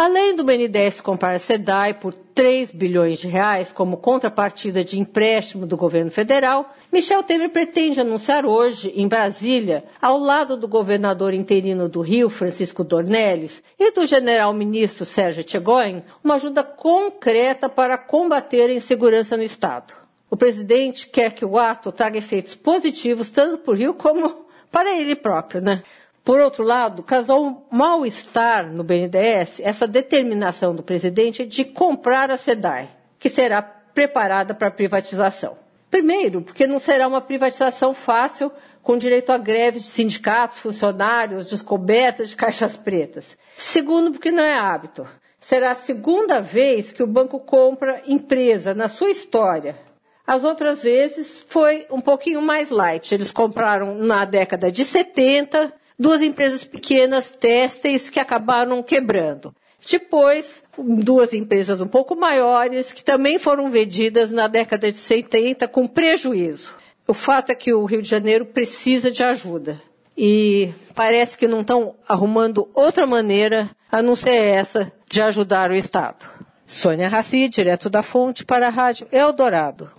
Além do BNDES comprar a SEDAI por 3 bilhões de reais como contrapartida de empréstimo do governo federal, Michel Temer pretende anunciar hoje, em Brasília, ao lado do governador interino do Rio, Francisco Dornelles, e do general-ministro Sérgio Tchegoin, uma ajuda concreta para combater a insegurança no Estado. O presidente quer que o ato traga efeitos positivos tanto para o Rio como para ele próprio, né? Por outro lado, causou um mal-estar no BNDES essa determinação do presidente de comprar a SEDAI, que será preparada para privatização. Primeiro, porque não será uma privatização fácil, com direito a greves de sindicatos, funcionários, descobertas de caixas pretas. Segundo, porque não é hábito. Será a segunda vez que o banco compra empresa na sua história. As outras vezes foi um pouquinho mais light. Eles compraram na década de 70, duas empresas pequenas têxteis que acabaram quebrando. Depois, duas empresas um pouco maiores que também foram vendidas na década de 70 com prejuízo. O fato é que o Rio de Janeiro precisa de ajuda. E parece que não estão arrumando outra maneira a não ser essa de ajudar o Estado. Sônia Raci, direto da fonte para a Rádio Eldorado.